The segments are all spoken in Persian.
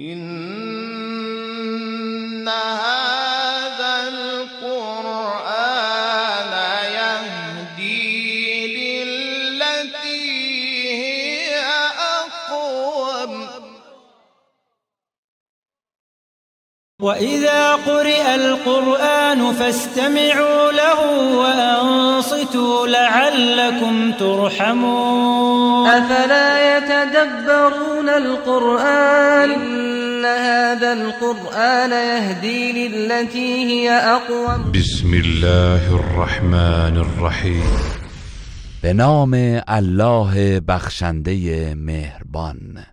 إن هذا القرآن يهدي للتي هي أقوم. وإذا قرئ القرآن فاستمعوا له وأنصتوا لعلكم ترحمون. أفلا يتدبرون القرآن إن هذا القرآن يهدي للتي هي أقوم بسم الله الرحمن الرحیم به نام الله بخشنده مهربان.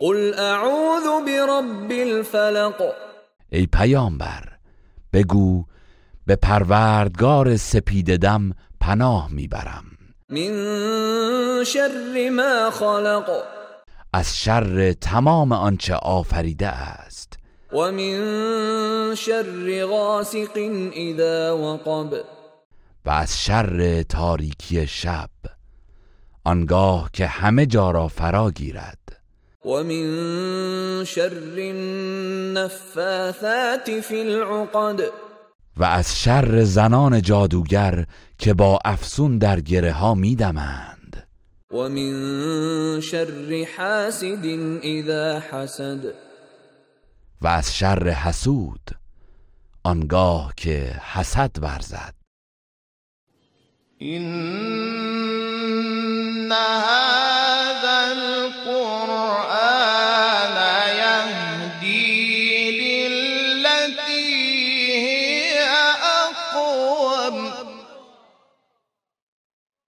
قل أعوذ برب الفلق. ای پیامبر بگو به پروردگار سپیددم پناه می‌برم. من شر ما خلق. از شر تمام آنچه آفریده است. و من شر غاسق اذا وقب. و از شر تاریکی شب. آنگاه که همه جا را فرا گیرد. و من شر النفاثات فی العقد. و از شر زنان جادوگر که با افسون در گره ها میدمند و من شر حاسد اذا حسد. و از شر حسود آنگاه که حسد ورزد. إن